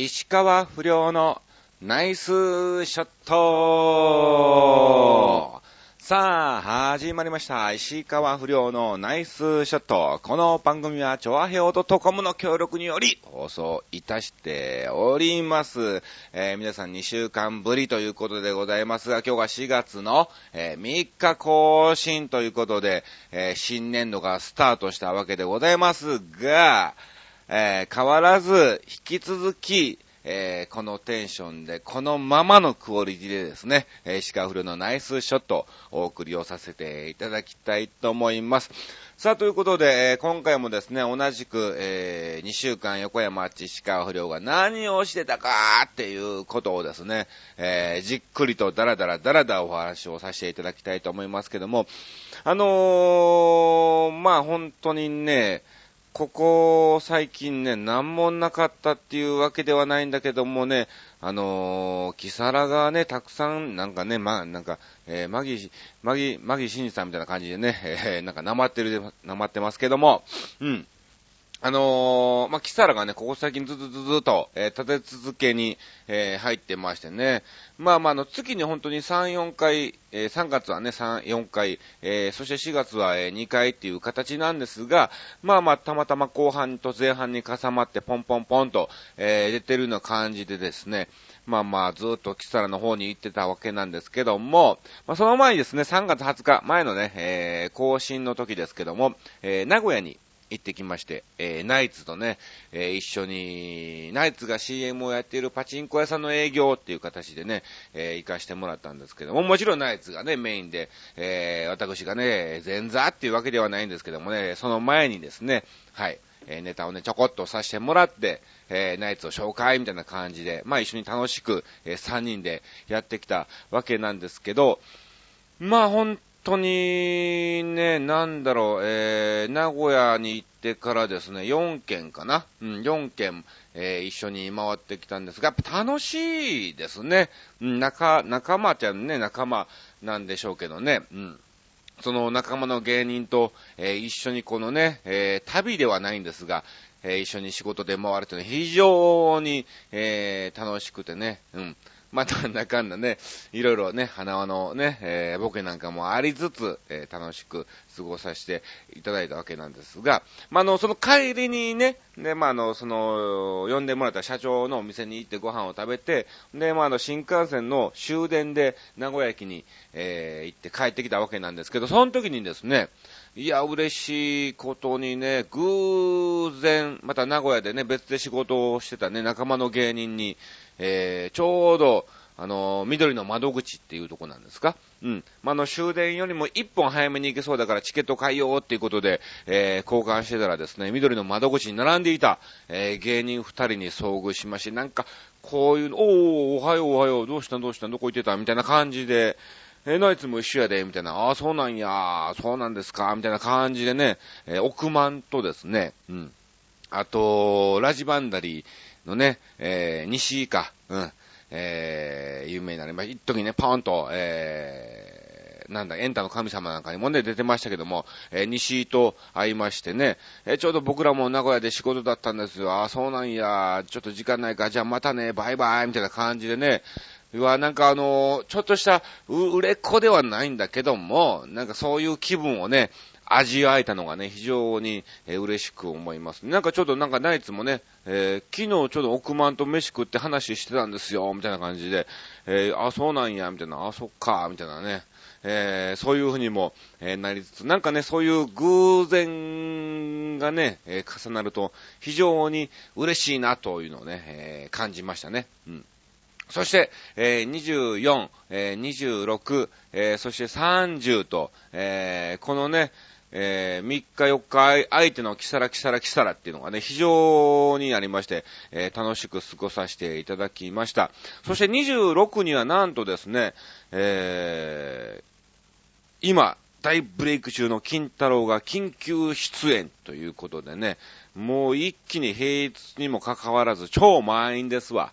石川不良のナイスショットさあ、始まりました。石川不良のナイスショット。この番組は、チョアヘオ .com の協力により放送いたしております。えー皆さん2週間ぶりということでございますが、今日が4月の、えー3日更新ということで、えー新年度がスタートしたわけでございますが、えー変わらず、引き続き、えーこのテンションで、このままのクオリティでですね、えー石川フルのナイスショットお送りをさせていただきたいと思います。さあ、ということで、えー今回もですね、同じく、え2週間横山あっち石川不良が何をしてたかっていうことをですね、えじっくりとダラダラダラダお話をさせていただきたいと思いますけども、あのー、まあ本当にね、ここ最近ね、何もなかったっていうわけではないんだけどもね、あのー、キサラがね、たくさん、なんかね、ま、なんか、えー、マギ、マギ、マギシンさんみたいな感じでね、えー、なんか、なまってるで、なまってますけども、うん。あのーまあ、キサラがね、ここ最近ずっとずずと、えー立て続けに、えー入ってましてね。まあまあ、あの、月に本当に3、4回、えー3月はね、3、4回、えーそして4月は、えー2回っていう形なんですが、まあまあ、たまたま後半と前半に重まって、ポンポンポンと、えー出てるような感じでですね、まあまあ、ずっとキサラの方に行ってたわけなんですけども、まあその前にですね、3月20日、前のね、えー更新の時ですけども、えー名古屋に、行ってきまして、えーナイツとね、えー一緒に、ナイツが CM をやっているパチンコ屋さんの営業っていう形でね、えー行かしてもらったんですけども、もちろんナイツがね、メインで、えー私がね、前座っていうわけではないんですけどもね、その前にですね、はい、えーネタをね、ちょこっとさせてもらって、えーナイツを紹介みたいな感じで、まあ一緒に楽しく、え3人でやってきたわけなんですけど、まあ本当にね、なんだろう、えー、名古屋に行ってからですね、4軒かなうん、4軒、えー一緒に回ってきたんですが、やっぱ楽しいですね。うん、仲、仲間ちゃんね、仲間なんでしょうけどね。うん。その仲間の芸人と、えー一緒にこのね、えー旅ではないんですが、えー一緒に仕事で回るというのは非常に、えー楽しくてね、うん。また、なんだかんだね、いろいろね、花輪のね、えーボケなんかもありつつ、えー楽しく過ごさせていただいたわけなんですが、まあ、あの、その帰りにね、で、まあ、あの、その、呼んでもらった社長のお店に行ってご飯を食べて、で、まあ、あの、新幹線の終電で名古屋駅に、えー行って帰ってきたわけなんですけど、その時にですね、いや、嬉しいことにね、偶然、また名古屋でね、別で仕事をしてたね、仲間の芸人に、えー、ちょうど、あの、緑の窓口っていうとこなんですか？うん。まあ、の、終電よりも一本早めに行けそうだからチケット買いようっていうことで、えー、交換してたらですね、緑の窓口に並んでいた、えー、芸人二人に遭遇しまして、なんか、こういうの、おー、おはようおはよう、どうしたどうしたどこ行ってた？みたいな感じで、えーナイツも一緒やで、みたいな、ああ、そうなんや、そうなんですか、みたいな感じでね、えー億万とですね、うん。あと、ラジバンダリーのね、えー西井か、うん、えー有名になりました。一時ね、ポーンと、えーなんだ、エンタの神様なんかにもね、出てましたけども、えー西井と会いましてね、えーちょうど僕らも名古屋で仕事だったんですよ。ああ、そうなんや、ちょっと時間ないから、じゃあまたね、バイバイ、みたいな感じでね、うわ、なんかあのちょっとしたう売れっ子ではないんだけども、なんかそういう気分をね、味わえたのがね、非常に、えー嬉しく思います。なんかちょっとなんかナイツもね、えー昨日ちょっと億万と飯食って話してたんですよ、みたいな感じで、えーあ、そうなんや、みたいな、あ、そっか、みたいなね。えそういうふうにも、えなりつつ、なんかね、そういう偶然がね、え重なると、非常に嬉しいなというのをね、え感じましたね。うん。そして、えー24、えー26、えーそして30と、えーこのね、えー3日4日相手のキサラキサラキサラっていうのがね、非常にありまして、えー楽しく過ごさせていただきました。そして26にはなんとですね、えー今、大ブレイク中の金太郎が緊急出演ということでね、もう一気に平日にもかかわらず超満員ですわ。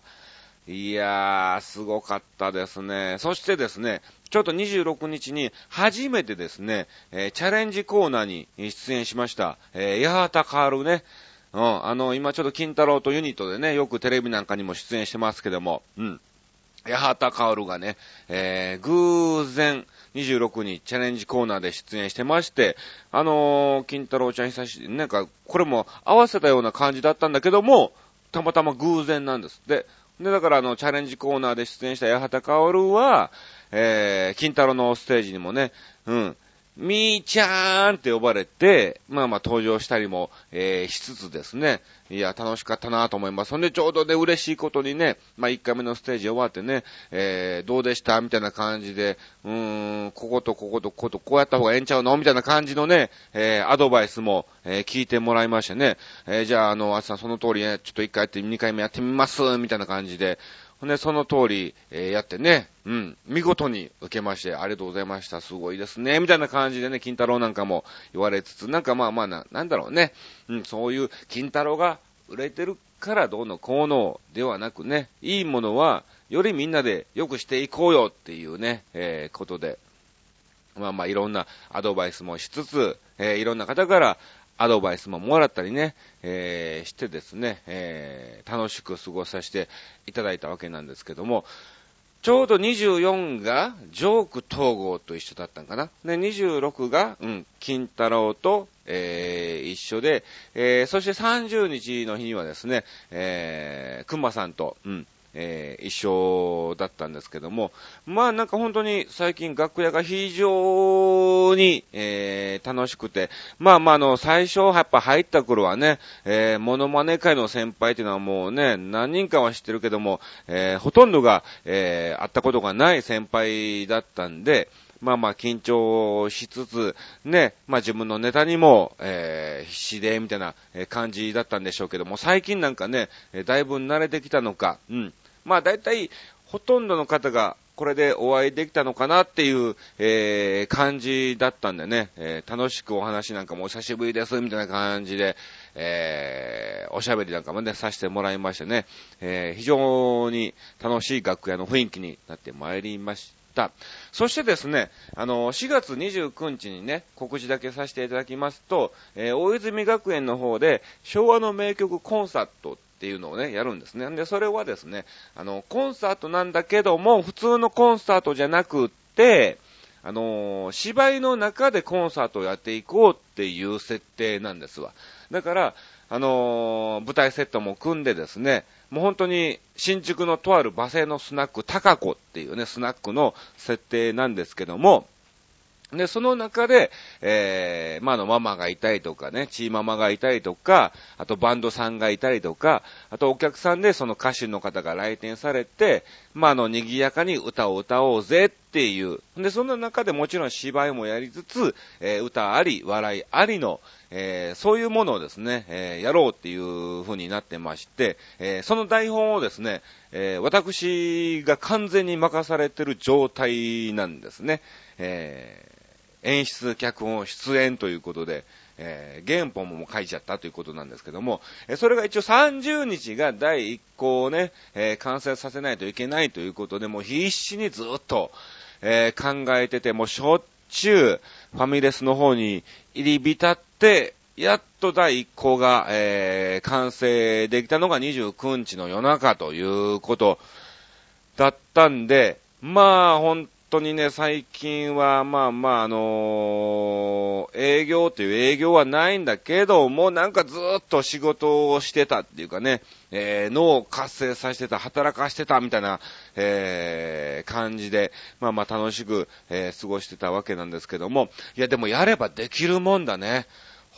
いやー、すごかったですね。そしてですね、ちょっと26日に初めてですね、えーチャレンジコーナーに出演しました、えー、八幡薫ね、うん、あの、今ちょっと金太郎とユニットでね、よくテレビなんかにも出演してますけども、うん。八幡薫がね、えー、偶然26にチャレンジコーナーで出演してまして、あのー、金太郎ちゃん久し、なんか、これも合わせたような感じだったんだけども、たまたま偶然なんです。で、で、だからあの、チャレンジコーナーで出演した八幡薫は、えー、金太郎のステージにもね、うん、みーちゃーんって呼ばれて、まあまあ登場したりも、えー、しつつですね、いや、楽しかったなと思います。そんでちょうどね、嬉しいことにね、まあ1回目のステージ終わってね、えー、どうでしたみたいな感じで、うーん、こことこことここと、こうやった方がええんちゃうのみたいな感じのね、えー、アドバイスも、えー、聞いてもらいましてね、えー、じゃあ、あの、あさんその通りね、ちょっと1回やって2回目やってみます、みたいな感じで、ほんで、その通り、えー、やってね、うん、見事に受けまして、ありがとうございました、すごいですね、みたいな感じでね、金太郎なんかも言われつつ、なんかまあまあな、なんだろうね、うん、そういう金太郎が売れてるからどうのこうのではなくね、いいものは、よりみんなで良くしていこうよっていうね、えー、ことで、まあまあいろんなアドバイスもしつつ、えー、いろんな方からアドバイスももらったりね、えー、してですね、えー、楽しく過ごさせていただいたわけなんですけども、ちょうど24がジョーク統合と一緒だったんかな。で、26が、うん、金太郎と、えー、一緒で、えー、そして30日の日にはですね、えー、熊さんと、うん、えー、一緒だったんですけども、まあなんか本当に最近楽屋が非常に、えー、楽しくて、まあまああの、最初やっぱ入った頃はね、えー、モノマネ界の先輩っていうのはもうね、何人かは知ってるけども、えー、ほとんどが、えー、会ったことがない先輩だったんで、まあまあ緊張しつつ、ね、まあ自分のネタにも、えー、必死で、みたいな感じだったんでしょうけども、最近なんかね、だいぶ慣れてきたのか、うん、まあ大体、ほとんどの方がこれでお会いできたのかなっていう、えー、感じだったんでね、えー、楽しくお話なんかもお久しぶりです、みたいな感じで、えー、おしゃべりなんかもね、させてもらいましてね、えー、非常に楽しい楽屋の雰囲気になってまいりました。そしてですね、あの、4月29日にね、告知だけさせていただきますと、えー、大泉学園の方で、昭和の名曲コンサートっていうのをね、やるんですね。で、それはですね、あの、コンサートなんだけども、普通のコンサートじゃなくって、あの、芝居の中でコンサートをやっていこうっていう設定なんですわ。だから、あの、舞台セットも組んでですね、もう本当に新宿のとある馬製のスナック、タカコっていうね、スナックの設定なんですけども、で、その中で、えー、まあ、のママがいたりとかね、チーママがいたりとか、あとバンドさんがいたりとか、あとお客さんでその歌手の方が来店されて、まあ、の、賑やかに歌を歌おうぜっっていう。で、その中でもちろん芝居もやりつつ、えー、歌あり、笑いありの、えー、そういうものをですね、えー、やろうっていう風になってまして、え、その台本をですね、え私が完全に任されてる状態なんですね。え演出、脚本、出演ということで、えー、原本も書いちゃったということなんですけども、えそれが一応30日が第1項をね、えー、完成させないといけないということで、もう必死にずっと、えー、考えてて、もうしょっちゅうファミレスの方に入り浸って、やっと第1項が、えー、完成できたのが29日の夜中ということだったんで、まあ、本当にね、最近は、まあまあ、あのー、営業という営業はないんだけども、なんかずっと仕事をしてたっていうかね、えー、脳を活性させてた、働かしてたみたいな、えー、感じで、まあまあ楽しく、えー、過ごしてたわけなんですけども、いやでもやればできるもんだね。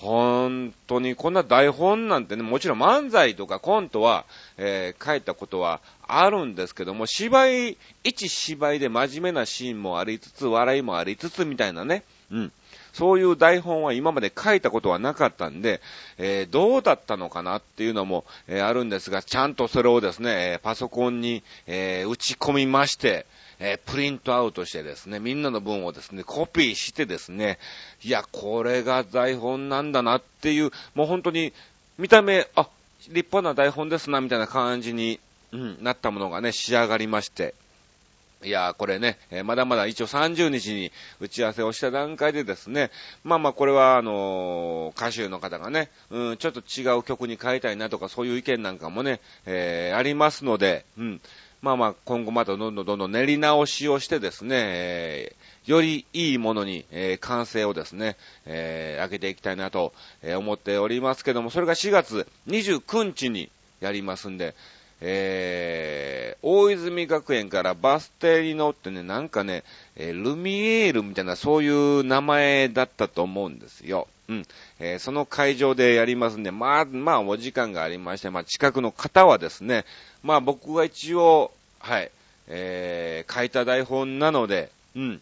本当にこんな台本なんてね、もちろん漫才とかコントは、えー、書いたことはあるんですけども、芝居、一芝居で真面目なシーンもありつつ、笑いもありつつみたいなね、うん。そういう台本は今まで書いたことはなかったんで、えー、どうだったのかなっていうのも、えー、あるんですが、ちゃんとそれをですね、パソコンに、え打ち込みまして、え、プリントアウトしてですね、みんなの文をですね、コピーしてですね、いや、これが台本なんだなっていう、もう本当に、見た目、あ、立派な台本ですな、みたいな感じに、うん、なったものがね、仕上がりまして、いや、これね、え、まだまだ一応30日に打ち合わせをした段階でですね、まあまあこれはあの、歌手の方がね、うん、ちょっと違う曲に変えたいなとかそういう意見なんかもね、えー、ありますので、うん、まあまあ今後またどんどんどんどん練り直しをしてですね、えー、よりいいものに、えー、完成をですね、えー、上げていきたいなと、え思っておりますけども、それが4月29日にやりますんで、えー、大泉学園からバス停に乗ってね、なんかね、えー、ルミエールみたいなそういう名前だったと思うんですよ。うん。えー、その会場でやりますんで、まあ、まあ、お時間がありまして、まあ、近くの方はですね、まあ、僕が一応、はい、えー、書いた台本なので、うん。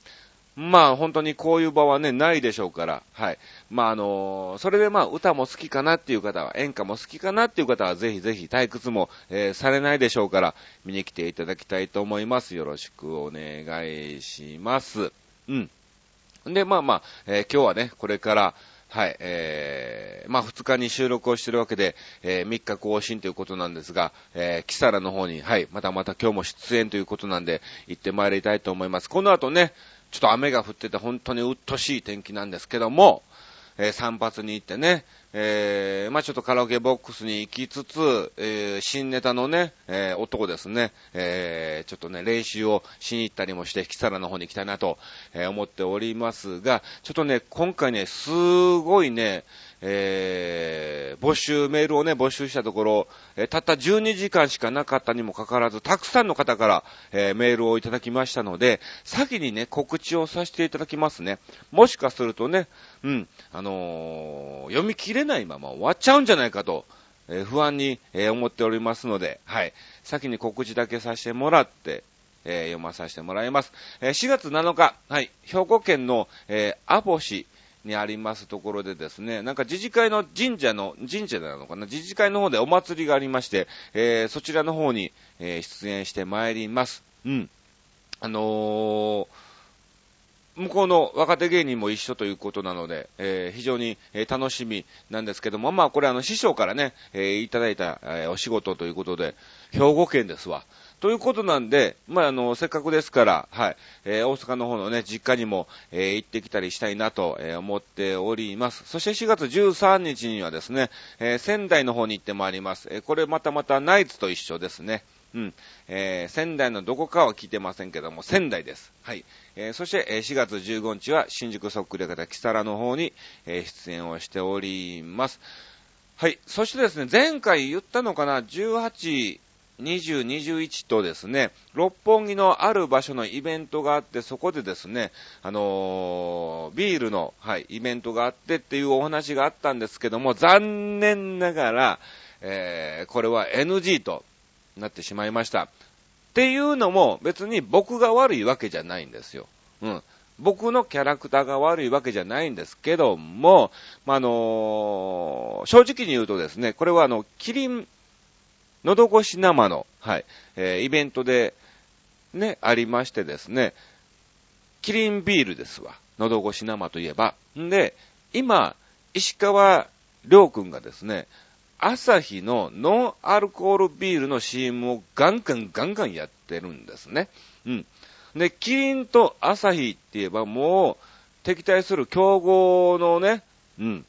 まあ本当にこういう場はね、ないでしょうから、はい。まああのー、それでまあ歌も好きかなっていう方は、演歌も好きかなっていう方は、ぜひぜひ退屈も、えー、されないでしょうから、見に来ていただきたいと思います。よろしくお願いします。うん。で、まあまあ、えー、今日はね、これから、はい、えー、まあ2日に収録をしてるわけで、えー、3日更新ということなんですが、えー、キサラの方に、はい、またまた今日も出演ということなんで、行ってまいりたいと思います。この後ね、ちょっと雨が降ってて本当にうっとしい天気なんですけども、えー、散髪に行ってね、えー、まあちょっとカラオケボックスに行きつつ、えー、新ネタのね、えー、男ですね、えー、ちょっとね、練習をしに行ったりもして、キサラの方に行きたいなと、えー、思っておりますが、ちょっとね、今回ね、すごいね、えー、募集、メールをね、募集したところ、えー、たった12時間しかなかったにもかかわらず、たくさんの方から、えー、メールをいただきましたので、先にね、告知をさせていただきますね。もしかするとね、うん、あの、読み切れないまま終わっちゃうんじゃないかと、え不安に、え思っておりますので、はい。先に告知だけさせてもらって、え読まさせてもらいます。え4月7日、はい、兵庫県の、えー、アボ市、にありますところでですね、なんか自治会の神社の、神社なのかな、自治会の方でお祭りがありまして、えー、そちらの方に、えー、出演してまいります。うん。あのー、向こうの若手芸人も一緒ということなので、えー、非常に、え楽しみなんですけども、まあこれあの師匠からね、え、いただいた、えお仕事ということで、兵庫県ですわ。ということなんで、まあ、あの、せっかくですから、はい、えー、大阪の方のね、実家にも、えー、行ってきたりしたいなと、えー、思っております。そして4月13日にはですね、え仙台の方に行ってまいります。えこれまたまたナイツと一緒ですね。うん。えー、仙台のどこかは聞いてませんけども、仙台です。はい。えー、そして、え4月15日は新宿そっくり方木更の方に、え出演をしております。はい。そしてですね、前回言ったのかな、18、20、21とですね、六本木のある場所のイベントがあって、そこでですね、あのー、ビールの、はい、イベントがあってっていうお話があったんですけども、残念ながら、えー、これは NG となってしまいました。っていうのも、別に僕が悪いわけじゃないんですよ。うん。僕のキャラクターが悪いわけじゃないんですけども、まあ、のー、正直に言うとですね、これはあの、キリン喉越し生の、はい、えー、イベントで、ね、ありましてですね、キリンビールですわ。喉越し生といえば。んで、今、石川良くんがですね、朝日のノンアルコールビールの CM をガンガンガンガンやってるんですね。うん。で、キリンと朝日って言えばもう敵対する競合のね、うん、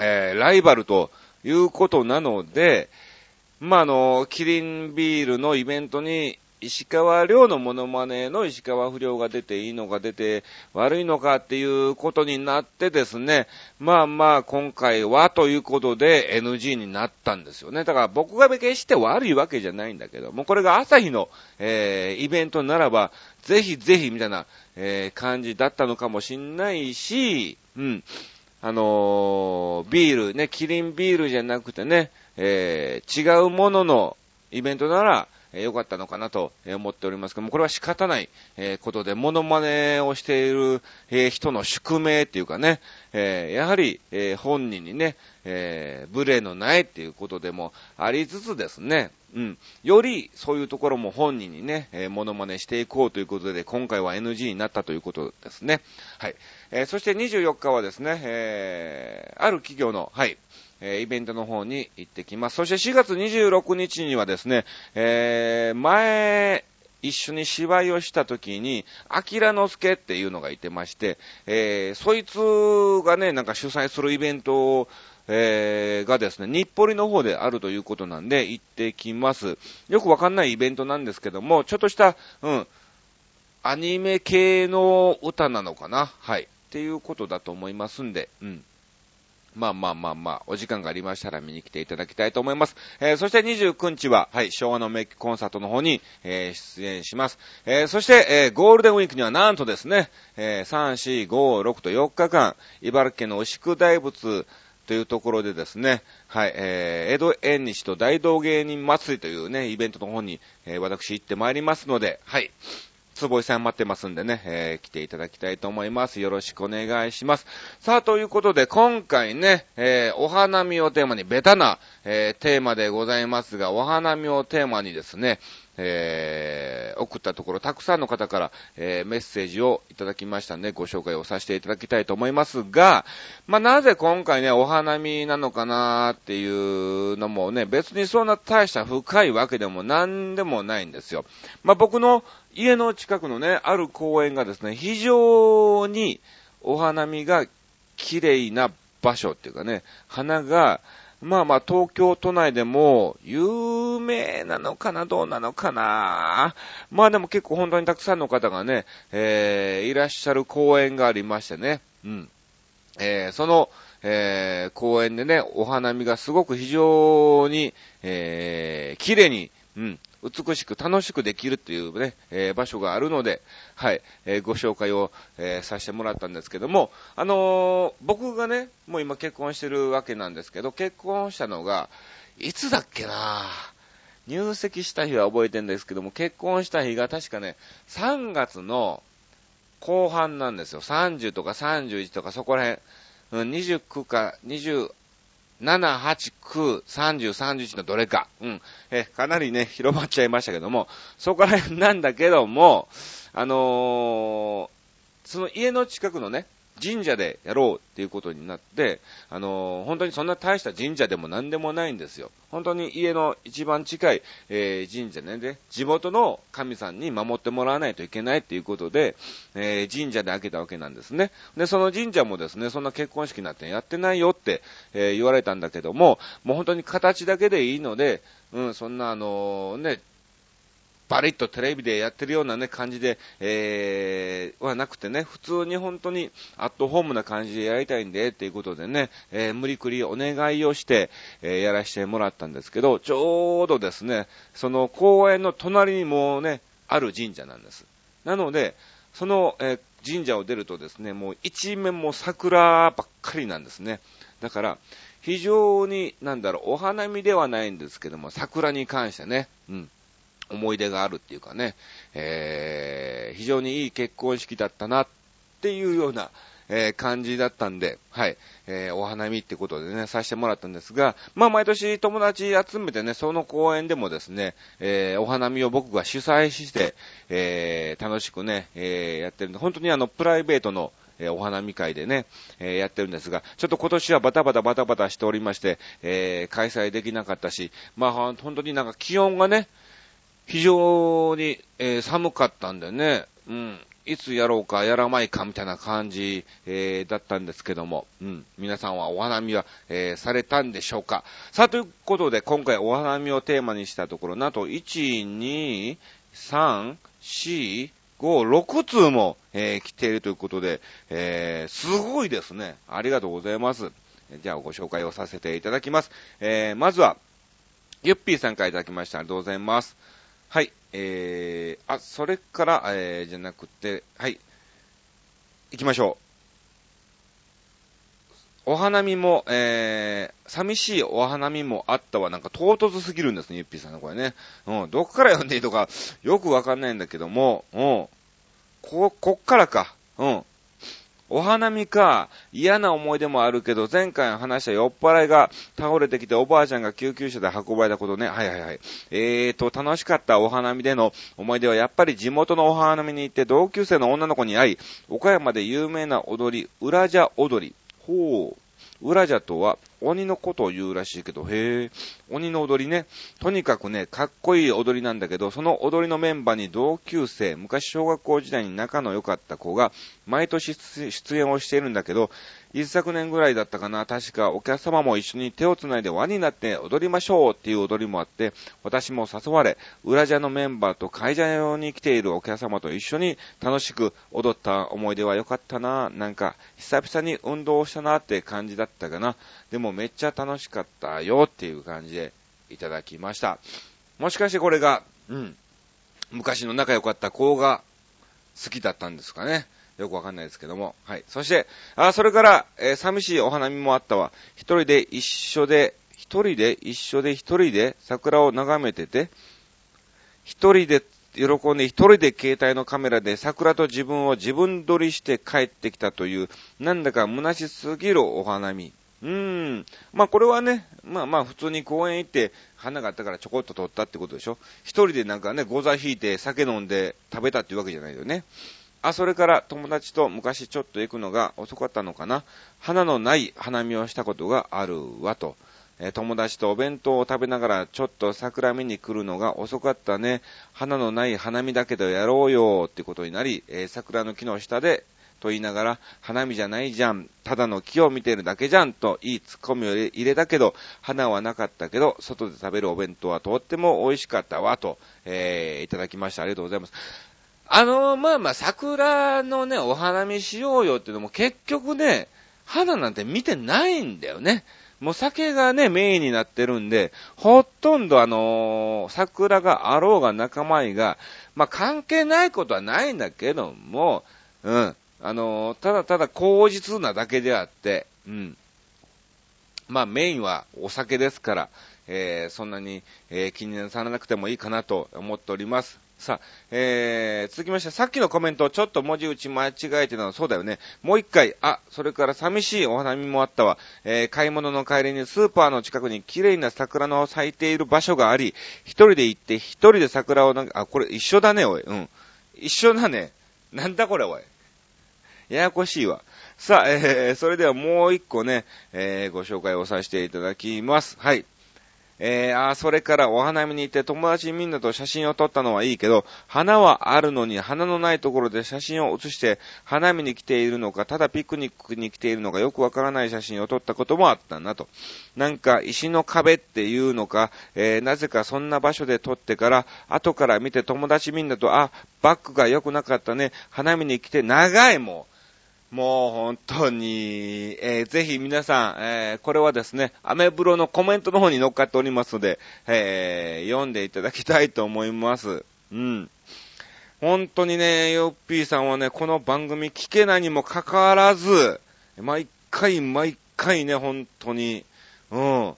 えー、ライバルということなので、まあ、あの、キリンビールのイベントに、石川遼のモノマネの石川不良が出ていいのか出て悪いのかっていうことになってですね、まあまあ今回はということで NG になったんですよね。だから僕が決して悪いわけじゃないんだけど、もうこれが朝日の、えー、イベントならば、ぜひぜひみたいな、えー、感じだったのかもしんないし、うん。あのー、ビールね、キリンビールじゃなくてね、えー、違うもののイベントなら、えー、良かったのかなと思っておりますけども、これは仕方ない、えー、ことで、モノマネをしている、えー、人の宿命っていうかね、えやはり、え本人にね、えー、無礼のないっていうことでもありつつですね、うん。より、そういうところも本人にね、えー、モノマネしていこうということで、今回は NG になったということですね。はい。えー、そして24日はですね、えー、ある企業の、はい、え、イベントの方に行ってきます。そして4月26日にはですね、えー、前、一緒に芝居をした時に、アキラの助っていうのがいてまして、えー、そいつがね、なんか主催するイベントを、えー、がですね、日暮里の方であるということなんで、行ってきます。よくわかんないイベントなんですけども、ちょっとした、うん、アニメ系の歌なのかなはい。っていうことだと思いますんで、うん。まあまあまあまあ、お時間がありましたら見に来ていただきたいと思います。えー、そして29日は、はい、昭和のメッキコンサートの方に、えー、出演します。えー、そして、え、ゴールデンウィークにはなんとですね、えー、3、4、5、6と4日間、茨城県の牛久大仏、というところでですね、はい、えー、江戸縁日と大道芸人祭りというね、イベントの方に、えー、私行ってまいりますので、はい、坪井さん待ってますんでね、えー、来ていただきたいと思います。よろしくお願いします。さあ、ということで、今回ね、えー、お花見をテーマに、ベタな、えー、テーマでございますが、お花見をテーマにですね、えー、送ったところ、たくさんの方から、えー、メッセージをいただきましたんで、ご紹介をさせていただきたいと思いますが、まあ、なぜ今回ね、お花見なのかなっていうのもね、別にそんな大した深いわけでも何でもないんですよ。まあ、僕の家の近くのね、ある公園がですね、非常にお花見が綺麗な場所っていうかね、花が、まあまあ東京都内でも有名なのかなどうなのかなまあでも結構本当にたくさんの方がね、えー、いらっしゃる公園がありましてね。うん。えー、その、えー、公園でね、お花見がすごく非常に、えー、綺麗に、うん、美しく楽しくできるっていうね、えー、場所があるので、はい、えー、ご紹介を、えー、させてもらったんですけども、あの僕がね、もう今結婚してるわけなんですけど、結婚したのが、いつだっけな？入籍した日は覚えてるんですけども、結婚した日が確かね、3月の後半なんですよ。30とか31とかそこら辺。29か20、7、8、9、30、31のどれか。うん。え、かなりね、広まっちゃいましたけども、そこら辺なんだけども、あのー、その家の近くのね、神社でやろうっていうことになって、あのー、本当にそんな大した神社でも何でもないんですよ。本当に家の一番近い、えー、神社ね、で、地元の神さんに守ってもらわないといけないっていうことで、えー、神社で開けたわけなんですね。で、その神社もですね、そんな結婚式なんてやってないよって、え言われたんだけども、もう本当に形だけでいいので、うん、そんなあのね、バリッとテレビでやってるようなね、感じで、えー、はなくてね、普通に本当にアットホームな感じでやりたいんで、っていうことでね、えー、無理くりお願いをして、えー、やらせてもらったんですけど、ちょうどですね、その公園の隣にもね、ある神社なんです。なので、その、えー、神社を出るとですね、もう一面も桜ばっかりなんですね。だから、非常に、なんだろう、お花見ではないんですけども、桜に関してね、うん。思い出があるっていうかね、えー、非常にいい結婚式だったなっていうような、えー、感じだったんで、はい、えー、お花見ってことでね、させてもらったんですが、まあ、毎年友達集めてね、その公園でもですね、えー、お花見を僕が主催して、えー、楽しくね、えー、やってるんで、本当にあの、プライベートの、え、お花見会でね、えー、やってるんですが、ちょっと今年はバタバタバタバタしておりまして、えー、開催できなかったし、まあ、本当になんか気温がね、非常に、えー、寒かったんでね、うん、いつやろうかやらないかみたいな感じ、えー、だったんですけども、うん、皆さんはお花見は、えー、されたんでしょうかさあ、ということで今回お花見をテーマにしたところ、なんと1、2、3、4、5、6通も、えー、来ているということで、えー、すごいですね。ありがとうございます。じゃあご紹介をさせていただきます。えー、まずは、ゆっぴーさんからいただきました。ありがとうございます。はい。えー、あ、それから、えー、じゃなくて、はい。行きましょう。お花見も、えー、寂しいお花見もあったわ。なんか唐突すぎるんですね、ゆっぴーさんのこれね。うん、どっから読んでいいとか、よくわかんないんだけども、うん、こ、こっからか。うん。お花見か、嫌な思い出もあるけど、前回話した酔っ払いが倒れてきておばあちゃんが救急車で運ばれたことね。はいはいはい。えーと、楽しかったお花見での思い出はやっぱり地元のお花見に行って同級生の女の子に会い、岡山で有名な踊り、裏じゃ踊り。ほう。ウラジャとは、鬼のことを言うらしいけど、へえ、鬼の踊りね。とにかくね、かっこいい踊りなんだけど、その踊りのメンバーに同級生、昔小学校時代に仲の良かった子が、毎年出演をしているんだけど、一昨年ぐらいだったかな、確かお客様も一緒に手を繋いで輪になって踊りましょうっていう踊りもあって、私も誘われ、裏茶のメンバーと会社用に来ているお客様と一緒に楽しく踊った思い出は良かったな、なんか久々に運動をしたなって感じだったかな。でもめっちゃ楽しかったよっていう感じでいただきました。もしかしてこれが、うん、昔の仲良かった子が好きだったんですかね。よくわかんないですけども。はい。そして、あ、それから、えー、寂しいお花見もあったわ。一人で一緒で、一人で一緒で一人で桜を眺めてて、一人で喜んで一人で携帯のカメラで桜と自分を自分撮りして帰ってきたという、なんだか虚しすぎるお花見。うーん。まあこれはね、まあまあ普通に公園行って花があったからちょこっと撮ったってことでしょ一人でなんかね、ゴザ引いて酒飲んで食べたっていうわけじゃないよね。あ、それから友達と昔ちょっと行くのが遅かったのかな。花のない花見をしたことがあるわと。え友達とお弁当を食べながらちょっと桜見に来るのが遅かったね。花のない花見だけどやろうよってことになり、えー、桜の木の下でと言いながら、花見じゃないじゃん、ただの木を見てるだけじゃんといいツッコミを入れたけど、花はなかったけど、外で食べるお弁当はとっても美味しかったわと、えー、いただきました。ありがとうございます。あの、まあまあ、桜のね、お花見しようよっていうのも結局ね、花なんて見てないんだよね。もう酒がね、メインになってるんで、ほとんどあのー、桜があろうが仲間いが、まあ関係ないことはないんだけども、うん。あのー、ただただ口実なだけであって、うん。まあメインはお酒ですから、えー、そんなに、えー、気にされなくてもいいかなと思っております。さあ、えー、続きまして、さっきのコメント、ちょっと文字打ち間違えてたの、そうだよね。もう一回、あ、それから寂しいお花見もあったわ。えー、買い物の帰りにスーパーの近くに綺麗な桜の咲いている場所があり、一人で行って、一人で桜をなんか、あ、これ一緒だね、おい。うん。一緒だね。なんだこれ、おい。ややこしいわ。さあ、えー、それではもう一個ね、えー、ご紹介をさせていただきます。はい。えー、あそれからお花見に行って友達みんなと写真を撮ったのはいいけど、花はあるのに花のないところで写真を写して花見に来ているのか、ただピクニックに来ているのかよくわからない写真を撮ったこともあったなと。なんか石の壁っていうのか、えー、なぜかそんな場所で撮ってから、後から見て友達みんなと、あ、バックが良くなかったね、花見に来て長いもう。もう本当に、えー、ぜひ皆さん、えー、これはですね、アメブロのコメントの方に乗っかっておりますので、えー、読んでいただきたいと思います。うん。本当にね、ヨッピーさんはね、この番組聞けないにもかかわらず、毎回毎回ね、本当に、うん、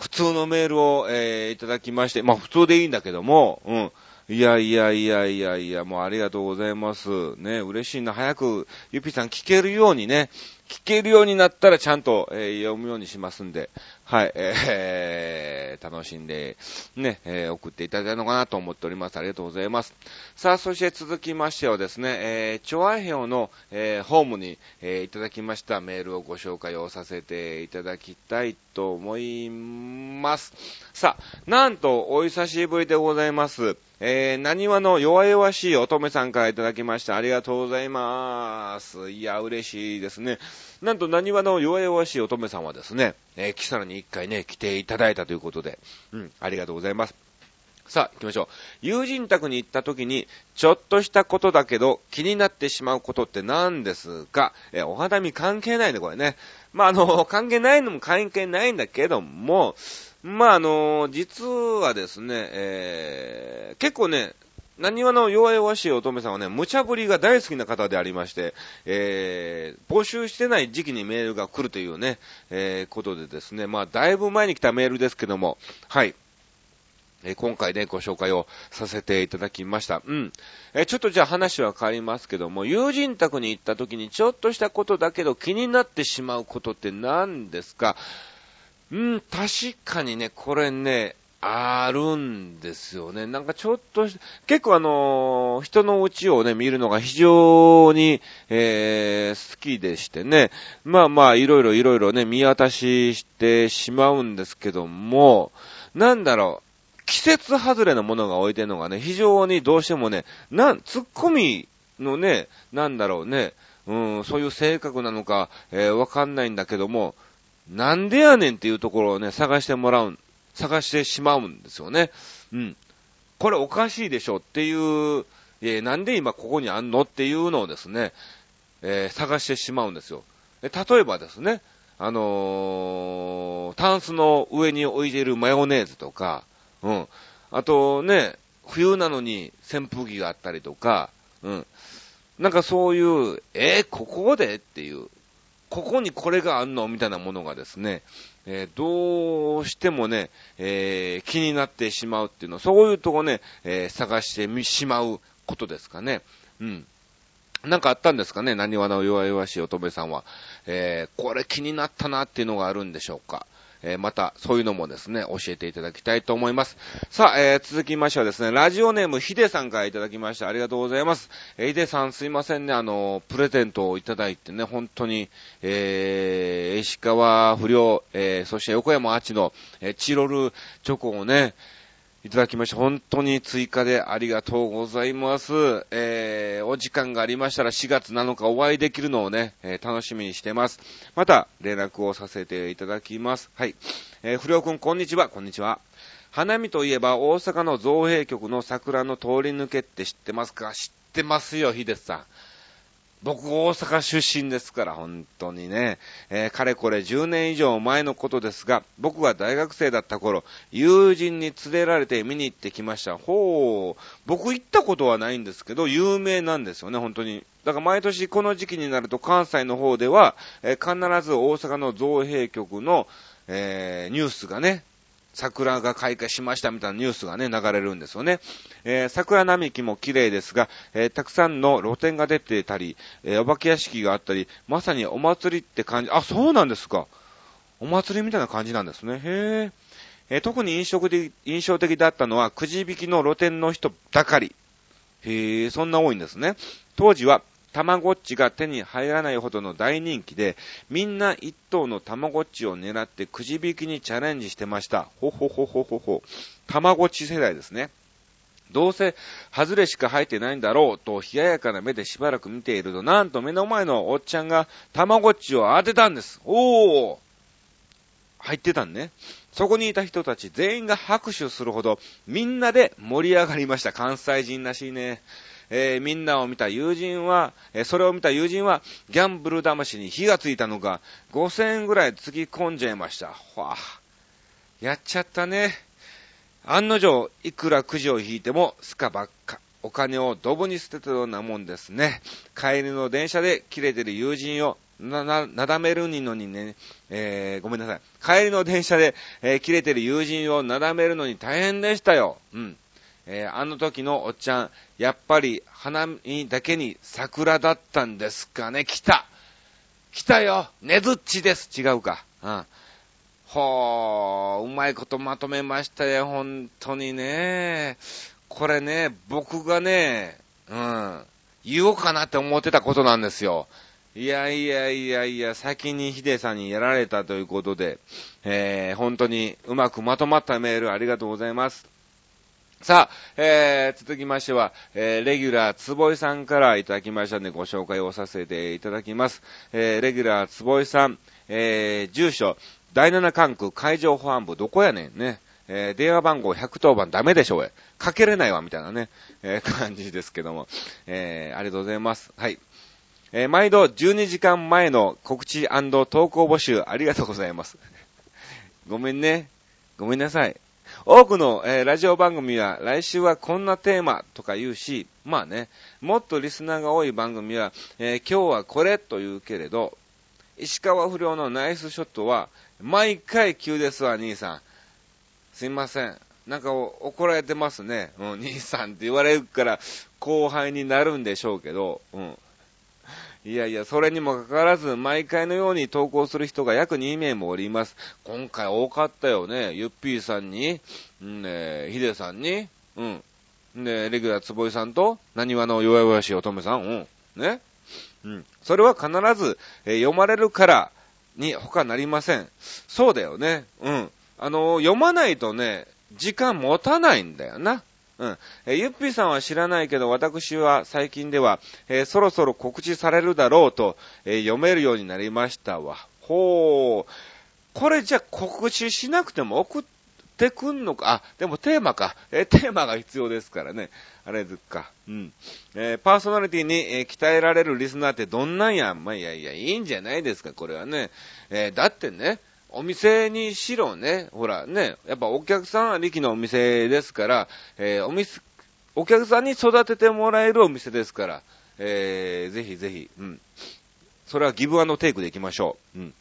普通のメールを、えー、いただきまして、まあ普通でいいんだけども、うん、いやいやいやいやいや、もうありがとうございます。ね、嬉しいな。早く、ゆぴさん聞けるようにね、聞けるようになったらちゃんと、えー、読むようにしますんで、はい、えー、楽しんで、ね、えー、送っていただいたのかなと思っております。ありがとうございます。さあ、そして続きましてはですね、えー、チョアヘオの、え、ホームに、え、いただきましたメールをご紹介をさせていただきたいと思います。さあ、なんと、お久しぶりでございます。えー、何話の弱々しい乙女さんからいただきました。ありがとうございます。いや、嬉しいですね。なんと、何話の弱々しい乙女さんはですね、えー、キサラに一回ね、来ていただいたということで、うん、ありがとうございます。さあ、行きましょう。友人宅に行った時に、ちょっとしたことだけど、気になってしまうことって何ですか？えお花見関係ないね、これね。まあ、あの、関係ないのも関係ないんだけども、まあ、あの、実はですね、えー、結構ね、何話の弱々しい乙女さんはね、無茶ぶりが大好きな方でありまして、えー、募集してない時期にメールが来るというね、えー、ことでですね、まあ、だいぶ前に来たメールですけども、はい。え、今回ね、ご紹介をさせていただきました。うん。え、ちょっとじゃあ話は変わりますけども、友人宅に行った時にちょっとしたことだけど気になってしまうことって何ですか？うん、確かにね、これね、あるんですよね。なんかちょっと、結構あのー、人の家をね、見るのが非常に、えー、好きでしてね。まあまあ、いろいろいろいろね、見渡ししてしまうんですけども、なんだろう、季節外れのものが置いてるのがね、非常にどうしてもね、なん、ツッコミのね、なんだろうね、うん、そういう性格なのか、えー、わかんないんだけども、なんでやねんっていうところをね、探してもらう探してしまうんですよね。うん。これおかしいでしょっていう、えー、なんで今ここにあんのっていうのをですね、えー、探してしまうんですよ。例えばですね、あのー、タンスの上に置いているマヨネーズとか、うん。あとね、冬なのに扇風機があったりとか、うん。なんかそういう、えー、ここでっていう、ここにこれがあんの？みたいなものがですね、えー、どうしてもね、えー、気になってしまうっていうのは、そういうとこね、えー、探してしまうことですかね。うん。なんかあったんですかね？何話の弱々しい乙女さんは。えー、これ気になったなっていうのがあるんでしょうか？えー、また、そういうのもですね、教えていただきたいと思います。さあ、えー、続きましてはですね、ラジオネームヒデさんからいただきました。ありがとうございます。えー、ヒデさんすいませんね、あの、プレゼントをいただいてね、本当に、えー、石川不良、えー、そして横山あちの、えー、チロルチョコをね、いただきました。本当に追加でありがとうございます。えー、お時間がありましたら4月7日お会いできるのをね、えー、楽しみにしてます。また、連絡をさせていただきます。はい。えー、不良くん、こんにちは。こんにちは。花見といえば、大阪の造幣局の桜の通り抜けって知ってますか？知ってますよ、秀さん。僕大阪出身ですから、本当にね。えー、かれこれ10年以上前のことですが、僕が大学生だった頃、友人に連れられて見に行ってきました。ほう、僕行ったことはないんですけど、有名なんですよね、本当に。だから毎年この時期になると関西の方では、えー、必ず大阪の造幣局の、えー、ニュースがね、桜が開花しましたみたいなニュースがね、流れるんですよね。えー、桜並木も綺麗ですが、えー、たくさんの露店が出てたり、えー、お化け屋敷があったり、まさにお祭りって感じ、あ、そうなんですか。お祭りみたいな感じなんですね。へえー、特に印象的、印象的だったのは、くじ引きの露店の人ばかり。へえ、そんな多いんですね。当時は、たまごっちが手に入らないほどの大人気で、みんな一頭のたまごっちを狙ってくじ引きにチャレンジしてました。ほほほほほほ。たまごっち世代ですね。どうせ、外れしか入ってないんだろうと、冷ややかな目でしばらく見ていると、なんと目の前のおっちゃんが、たまごっちを当てたんです。おー入ってたんね。そこにいた人たち全員が拍手するほど、みんなで盛り上がりました。関西人らしいね。えー、みんなを見た友人は、えー、それを見た友人は、ギャンブル魂に火がついたのが、5000円ぐらいつぎ込んじゃいました。わあ、やっちゃったね。案の定、いくらくじを引いても、スカばっか。お金をドブに捨てたようなもんですね。帰りの電車で切れてる友人をな、な、なだめるのにね、えー、ごめんなさい。帰りの電車で、えー、切れてる友人をなだめるのに大変でしたよ。うん。えー、あの時のおっちゃん、やっぱり花見だけに桜だったんですかね来た来たよねずっちです違うか。うん。ほー、うまいことまとめましたよ、本当にね。これね、僕がね、うん、言おうかなって思ってたことなんですよ。いやいやいやいや、先にヒデさんにやられたということで、えー、本当にうまくまとまったメールありがとうございます。さあ、えー、続きましては、えー、レギュラー坪井さんからいただきましたのでご紹介をさせていただきます。えー、レギュラー坪井さん、えー、住所、第7管区海上保安部どこやねんね。えー、電話番号110番ダメでしょうかけれないわ、みたいなね、えー、感じですけども。えー、ありがとうございます。はい。えー、毎度12時間前の告知投稿募集ありがとうございます。ごめんね。ごめんなさい。多くの、えー、ラジオ番組は来週はこんなテーマとか言うし、まあね、もっとリスナーが多い番組は、えー、今日はこれと言うけれど、石川不良のナイスショットは、毎回急ですわ、兄さん。すいません。なんか怒られてますね。うん、兄さんって言われるから後輩になるんでしょうけど、うん。いやいや、それにもかかわらず、毎回のように投稿する人が約2名もおります。今回多かったよね。ゆっぴーさんに、んね、ヒデさんに、うん。で、レギュラーつぼいさんと、何話の弱々しい乙女さん、うん。ね。うん。それは必ず、え、読まれるからに他なりません。そうだよね。うん。あの、読まないとね、時間持たないんだよな。うん。え、ゆっぴーさんは知らないけど、私は最近では、えー、そろそろ告知されるだろうと、えー、読めるようになりましたわ。ほう。これじゃ告知しなくても送ってくんのか？あ、でもテーマか。えテーマが必要ですからね。あれずっか。うん。え、パーソナリティに、え、鍛えられるリスナーってどんなんや？まあ、いやいや、いいんじゃないですか、これはね。え、だってね、お店にしろね、ほらね、やっぱお客さんありきのお店ですから、えー、お店、お客さんに育ててもらえるお店ですから、えー、ぜひぜひ、うん。それはギブアンドテイクでいきましょう。うん。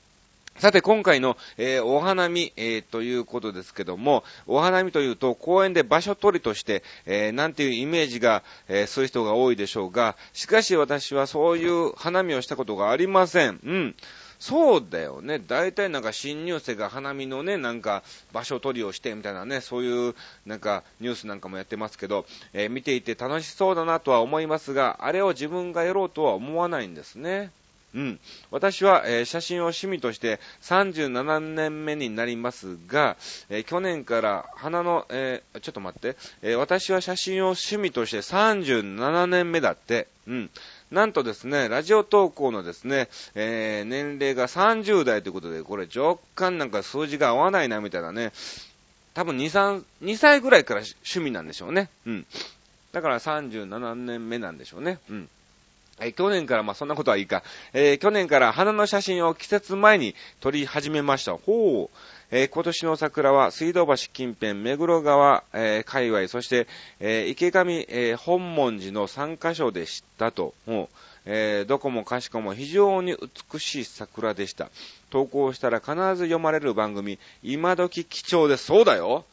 さて、今回の、えー、お花見、えー、ということですけども、お花見というと、公園で場所取りとして、えー、なんていうイメージが、えそういう人が多いでしょうが、しかし私はそういう花見をしたことがありません。うん。そうだよね。大体なんか新入生が花見のね、なんか場所取りをしてみたいなね、そういうなんかニュースなんかもやってますけど、えー、見ていて楽しそうだなとは思いますが、あれを自分がやろうとは思わないんですね。うん。私は、えー、写真を趣味として37年目になりますが、えー、去年から花の、えー、ちょっと待って、え私は写真を趣味として37年目だって。うん。なんとですね、ラジオ投稿のですね、えー、年齢が30代ということで、これ若干なんか数字が合わないなみたいなね、多分2、3、2歳ぐらいから趣味なんでしょうね。うん。だから37年目なんでしょうね。うん。え、去年から、まあ、そんなことはいいか。えー、去年から花の写真を季節前に撮り始めました。ほう。えー、今年の桜は水道橋近辺、目黒川、えー、界隈、そして、えー、池上、え本門寺の3カ所でしたと。えどこもかしこも非常に美しい桜でした。投稿したら必ず読まれる番組、今時貴重です。そうだよ。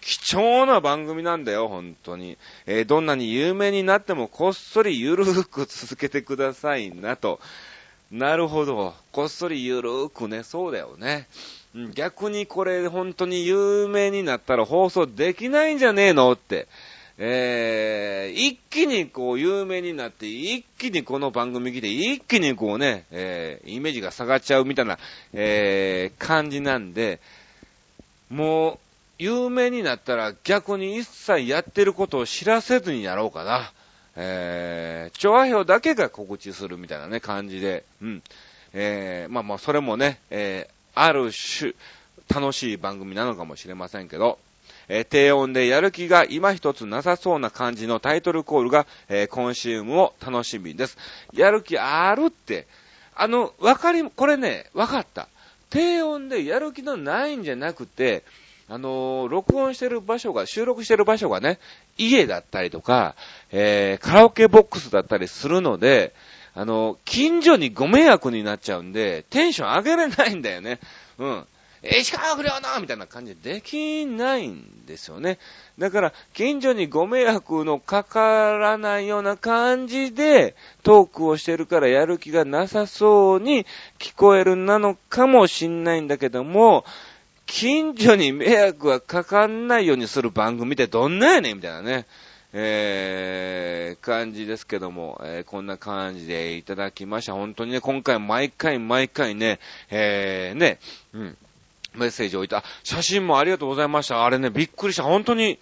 貴重な番組なんだよ、本当に。えー、どんなに有名になってもこっそりゆるーく続けてくださいなと。なるほど。こっそりゆるーくね、そうだよね。逆にこれ本当に有名になったら放送できないんじゃねえのって。えー、一気にこう有名になって、一気にこの番組来て、一気にこうね、えー、イメージが下がっちゃうみたいな、えー、感じなんで、もう、有名になったら逆に一切やってることを知らせずにやろうかな。えー、調和表だけが告知するみたいなね、感じで、うん。えー、まあまあ、それもね、えある種、楽しい番組なのかもしれませんけど、えー、低音でやる気が今一つなさそうな感じのタイトルコールが、えー、今週も楽しみです。やる気あるって、あの、わかり、これね、わかった。低音でやる気のないんじゃなくて、あのー、録音してる場所が、収録してる場所がね、家だったりとか、えー、カラオケボックスだったりするので、あの、近所にご迷惑になっちゃうんで、テンション上げれないんだよね。うん。石川不良のみたいな感じでできないんですよね。だから、近所にご迷惑のかからないような感じで、トークをしてるからやる気がなさそうに聞こえるなのかもしんないんだけども、近所に迷惑がかかんないようにする番組ってどんなやねんみたいなね。えー、感じですけども、えー、こんな感じでいただきました。本当にね、今回毎回毎回ね、えー、ね、うん、メッセージを置いた。写真もありがとうございました。あれね、びっくりした。本当に、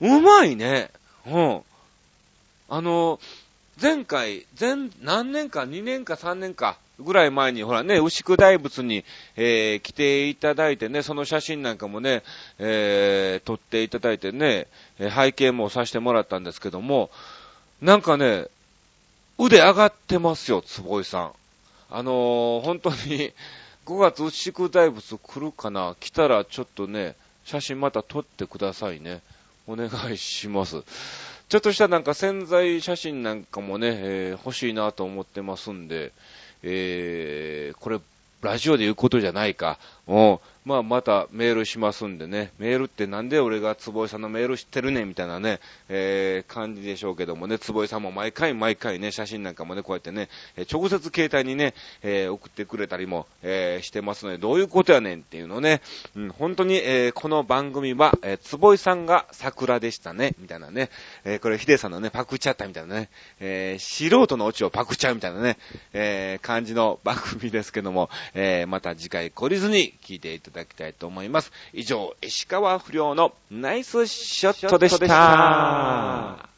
うまいね。うん。あの、前回、前、何年か、2年か3年か、ぐらい前に、ほらね、牛久大仏に、えー、来ていただいてね、その写真なんかもね、えー、撮っていただいてね、背景もさせてもらったんですけども、なんかね、腕上がってますよ、坪井さん。あのー、本当に、5月牛久大仏来るかな？来たらちょっとね、写真また撮ってくださいね。お願いします。ちょっとしたなんか潜在写真なんかもね、えー、欲しいなと思ってますんで、えー、これ、ラジオで言うことじゃないか。おまあ、またメールしますんでね、メールってなんで俺が坪井さんのメール知ってるねみたいなね、えー、感じでしょうけどもね、坪井さんも毎回毎回ね、写真なんかもね、こうやってね、え直接携帯にね、えー、送ってくれたりも、えー、してますので、どういうことやねんっていうのね、うん、本当に、え、この番組は、えー、坪井さんが桜でしたね、みたいなね、え、これヒデさんのね、パクっちゃったみたいなね、え、素人のオチをパクっちゃうみたいなね、えー、感じの番組ですけども、え、また次回懲りずに聞いていただきたいと思います。以上、石川不良のナイスショットでした。